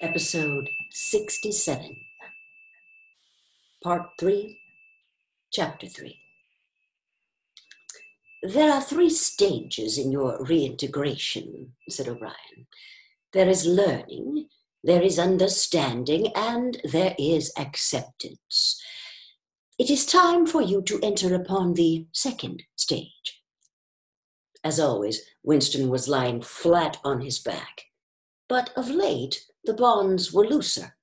episode 67, part 3, chapter 3. There are three stages in your reintegration, said O'Brien. There is learning, there is understanding, and there is acceptance. It is time for you to enter upon the second stage. As always, Winston was lying flat on his back. But of late, the bonds were looser.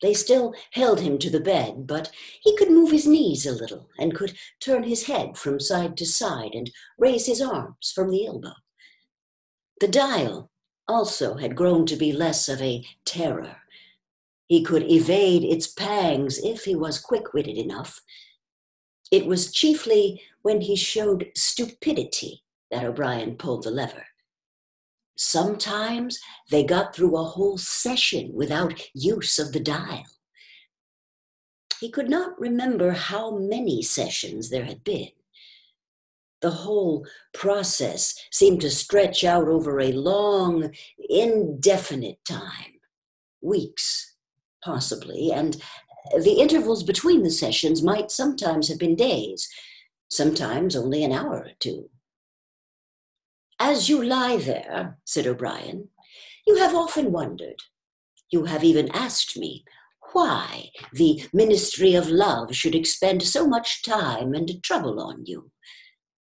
They still held him to the bed, but he could move his knees a little and could turn his head from side to side and raise his arms from the elbow. The dial also had grown to be less of a terror. He could evade its pangs if he was quick witted enough. It was chiefly when he showed stupidity that O'Brien pulled the lever. Sometimes they got through a whole session without use of the dial. He could not remember how many sessions there had been. The whole process seemed to stretch out over a long, indefinite time weeks, possibly, and the intervals between the sessions might sometimes have been days, sometimes only an hour or two. As you lie there, said O'Brien, you have often wondered, you have even asked me, why the Ministry of Love should expend so much time and trouble on you.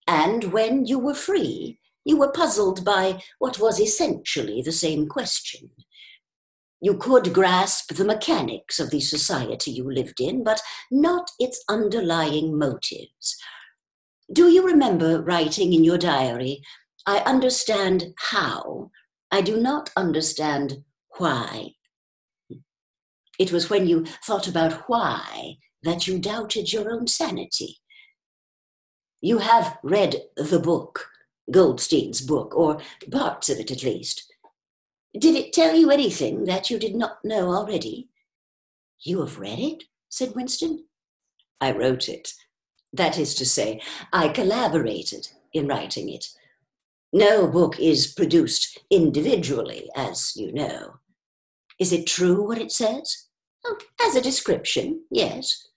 And when you were free, you were puzzled by what was essentially the same question. You could grasp the mechanics of the society you lived in, but not its underlying motives. Do you remember writing in your diary I understand how, I do not understand why. It was when you thought about why that you doubted your own sanity. You have read the book, Goldstein's book, or parts of it at least. Did it tell you anything that you did not know already? You have read it? said Winston. I wrote it. That is to say, I collaborated in writing it. No book is produced individually, as you know. Is it true what it says? Oh, as a description, yes.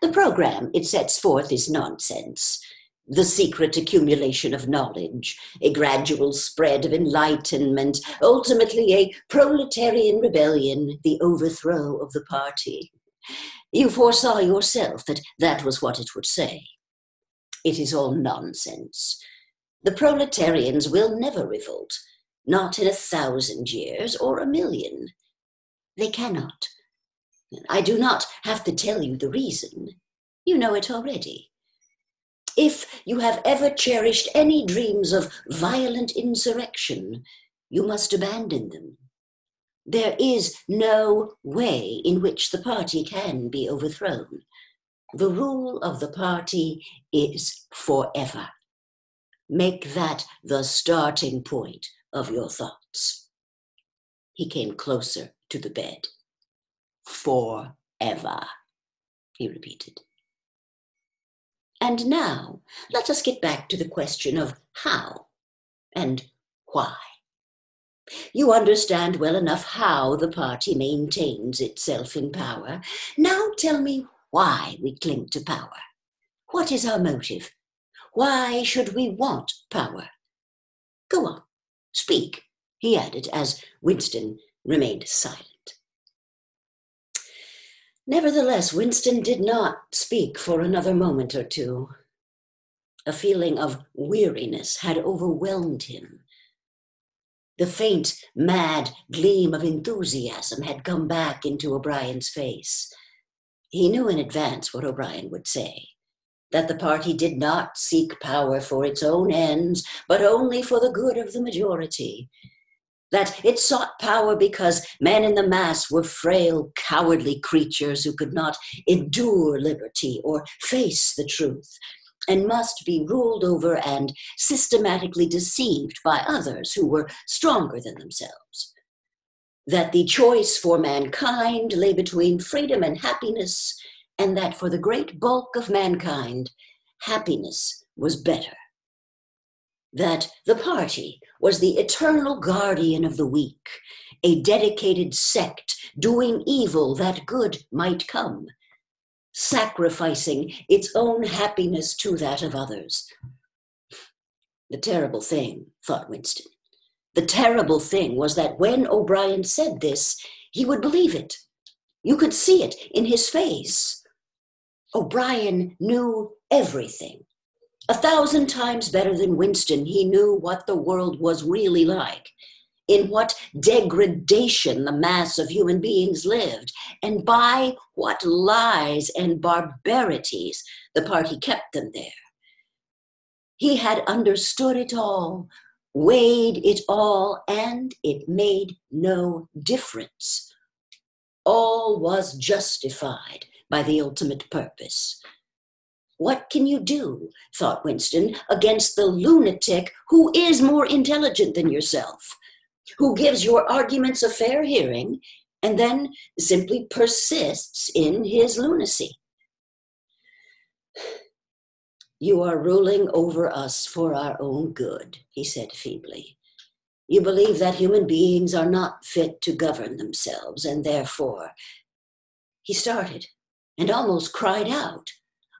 The program it sets forth is nonsense. The secret accumulation of knowledge, a gradual spread of enlightenment, ultimately a proletarian rebellion, the overthrow of the party. You foresaw yourself that that was what it would say. It is all nonsense. The proletarians will never revolt, not in a thousand years or a million. They cannot. I do not have to tell you the reason. You know it already. If you have ever cherished any dreams of violent insurrection, you must abandon them. There is no way in which the party can be overthrown. The rule of the party is forever. Make that the starting point of your thoughts. He came closer to the bed. Forever, he repeated. And now let us get back to the question of how and why. You understand well enough how the party maintains itself in power. Now tell me why we cling to power. What is our motive? Why should we want power? Go on, speak, he added as Winston remained silent. Nevertheless, Winston did not speak for another moment or two. A feeling of weariness had overwhelmed him. The faint, mad gleam of enthusiasm had come back into O'Brien's face. He knew in advance what O'Brien would say that the party did not seek power for its own ends, but only for the good of the majority. That it sought power because men in the mass were frail, cowardly creatures who could not endure liberty or face the truth, and must be ruled over and systematically deceived by others who were stronger than themselves. That the choice for mankind lay between freedom and happiness and that for the great bulk of mankind, happiness was better. That the party was the eternal guardian of the weak, a dedicated sect doing evil that good might come, sacrificing its own happiness to that of others. The terrible thing, thought Winston, the terrible thing was that when O'Brien said this, he would believe it. You could see it in his face. O'Brien knew everything. A thousand times better than Winston, he knew what the world was really like, in what degradation the mass of human beings lived, and by what lies and barbarities the party kept them there. He had understood it all, weighed it all, and it made no difference. All was justified by the ultimate purpose. What can you do, thought Winston, against the lunatic who is more intelligent than yourself, who gives your arguments a fair hearing and then simply persists in his lunacy? You are ruling over us for our own good, he said feebly. You believe that human beings are not fit to govern themselves, and therefore. He started and almost cried out.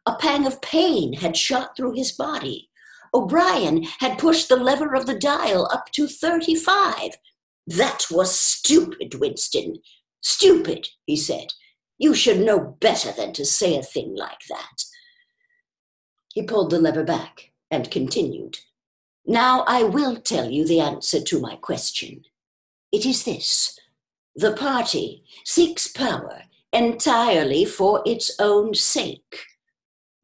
A pang of pain had shot through his body. O'Brien had pushed the lever of the dial up to 35. That was stupid, Winston. Stupid, he said. You should know better than to say a thing like that. He pulled the lever back and continued. Now I will tell you the answer to my question. It is this the party seeks power entirely for its own sake.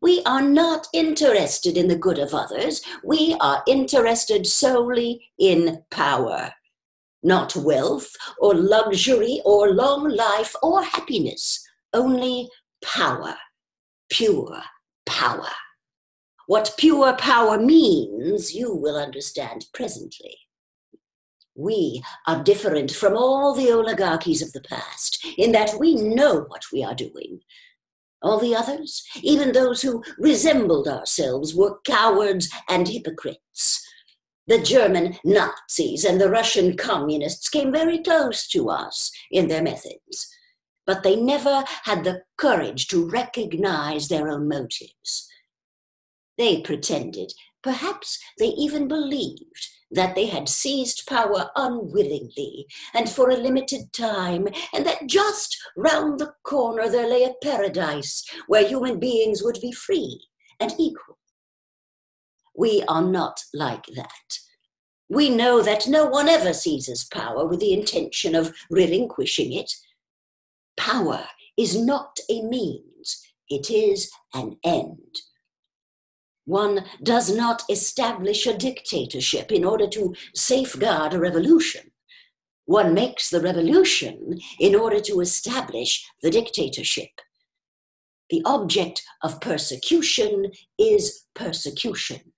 We are not interested in the good of others. We are interested solely in power. Not wealth or luxury or long life or happiness, only power, pure power. What pure power means, you will understand presently. We are different from all the oligarchies of the past in that we know what we are doing. All the others, even those who resembled ourselves, were cowards and hypocrites. The German Nazis and the Russian communists came very close to us in their methods, but they never had the courage to recognize their own motives. They pretended, perhaps they even believed, that they had seized power unwillingly and for a limited time, and that just round the corner there lay a paradise where human beings would be free and equal. We are not like that. We know that no one ever seizes power with the intention of relinquishing it. Power is not a means, it is an end. One does not establish a dictatorship in order to safeguard a revolution. One makes the revolution in order to establish the dictatorship. The object of persecution is persecution.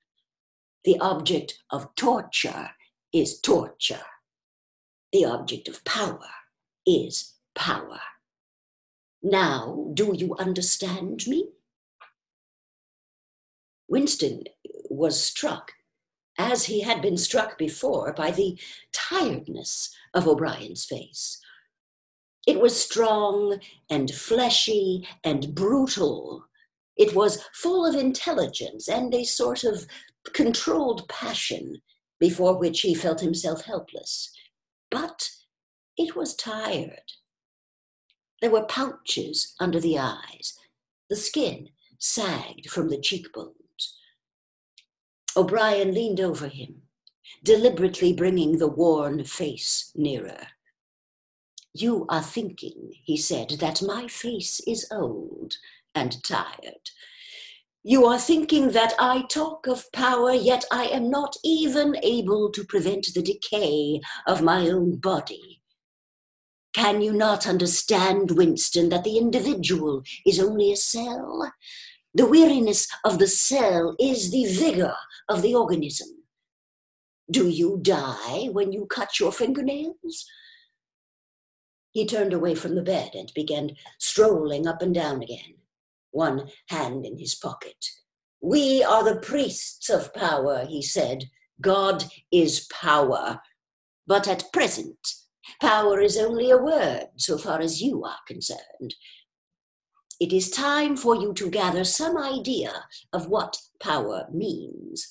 The object of torture is torture. The object of power is power. Now, do you understand me? Winston was struck, as he had been struck before, by the tiredness of O'Brien's face. It was strong and fleshy and brutal. It was full of intelligence and a sort of controlled passion before which he felt himself helpless. But it was tired. There were pouches under the eyes. The skin sagged from the cheekbones. O'Brien leaned over him, deliberately bringing the worn face nearer. You are thinking, he said, that my face is old and tired. You are thinking that I talk of power, yet I am not even able to prevent the decay of my own body. Can you not understand, Winston, that the individual is only a cell? The weariness of the cell is the vigor of the organism. Do you die when you cut your fingernails? He turned away from the bed and began strolling up and down again, one hand in his pocket. We are the priests of power, he said. God is power. But at present, Power is only a word so far as you are concerned. It is time for you to gather some idea of what power means.